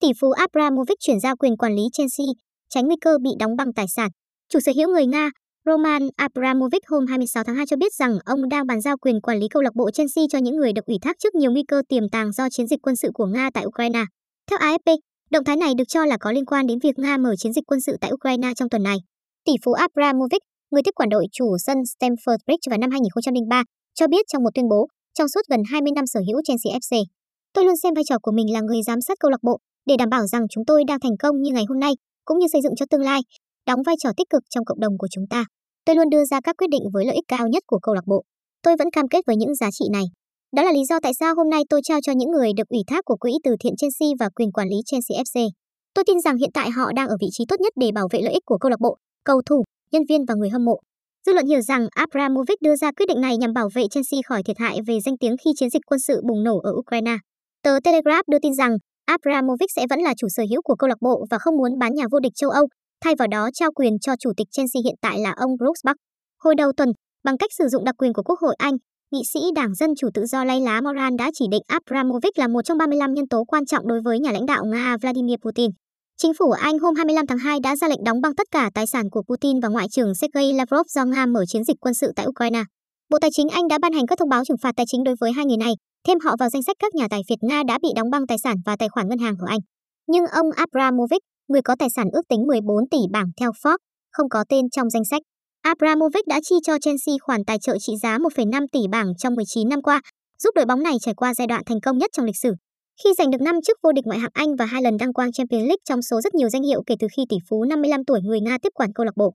Tỷ phú Abramovich chuyển giao quyền quản lý Chelsea, tránh nguy cơ bị đóng băng tài sản. Chủ sở hữu người Nga, Roman Abramovich hôm 26 tháng 2 cho biết rằng ông đang bàn giao quyền quản lý câu lạc bộ Chelsea cho những người được ủy thác trước nhiều nguy cơ tiềm tàng do chiến dịch quân sự của Nga tại Ukraine. Theo AFP, động thái này được cho là có liên quan đến việc Nga mở chiến dịch quân sự tại Ukraine trong tuần này. Tỷ phú Abramovich, người tiếp quản đội chủ sân Stamford Bridge vào năm 2003, cho biết trong một tuyên bố, trong suốt gần 20 năm sở hữu Chelsea FC, tôi luôn xem vai trò của mình là người giám sát câu lạc bộ để đảm bảo rằng chúng tôi đang thành công như ngày hôm nay, cũng như xây dựng cho tương lai, đóng vai trò tích cực trong cộng đồng của chúng ta. Tôi luôn đưa ra các quyết định với lợi ích cao nhất của câu lạc bộ. Tôi vẫn cam kết với những giá trị này. Đó là lý do tại sao hôm nay tôi trao cho những người được ủy thác của quỹ từ thiện Chelsea và quyền quản lý Chelsea FC. Tôi tin rằng hiện tại họ đang ở vị trí tốt nhất để bảo vệ lợi ích của câu lạc bộ, cầu thủ, nhân viên và người hâm mộ. Dư luận hiểu rằng Abramovich đưa ra quyết định này nhằm bảo vệ Chelsea khỏi thiệt hại về danh tiếng khi chiến dịch quân sự bùng nổ ở Ukraine. Tờ Telegraph đưa tin rằng Abramovich sẽ vẫn là chủ sở hữu của câu lạc bộ và không muốn bán nhà vô địch châu Âu, thay vào đó trao quyền cho chủ tịch Chelsea hiện tại là ông Brooks Buck. Hồi đầu tuần, bằng cách sử dụng đặc quyền của Quốc hội Anh, nghị sĩ Đảng Dân Chủ Tự do Lay Lá Moran đã chỉ định Abramovich là một trong 35 nhân tố quan trọng đối với nhà lãnh đạo Nga Vladimir Putin. Chính phủ Anh hôm 25 tháng 2 đã ra lệnh đóng băng tất cả tài sản của Putin và Ngoại trưởng Sergei Lavrov do Nga mở chiến dịch quân sự tại Ukraine. Bộ Tài chính Anh đã ban hành các thông báo trừng phạt tài chính đối với hai người này, thêm họ vào danh sách các nhà tài phiệt Nga đã bị đóng băng tài sản và tài khoản ngân hàng của Anh. Nhưng ông Abramovich, người có tài sản ước tính 14 tỷ bảng theo Forbes, không có tên trong danh sách. Abramovich đã chi cho Chelsea khoản tài trợ trị giá 1,5 tỷ bảng trong 19 năm qua, giúp đội bóng này trải qua giai đoạn thành công nhất trong lịch sử. Khi giành được 5 chức vô địch ngoại hạng Anh và hai lần đăng quang Champions League trong số rất nhiều danh hiệu kể từ khi tỷ phú 55 tuổi người Nga tiếp quản câu lạc bộ.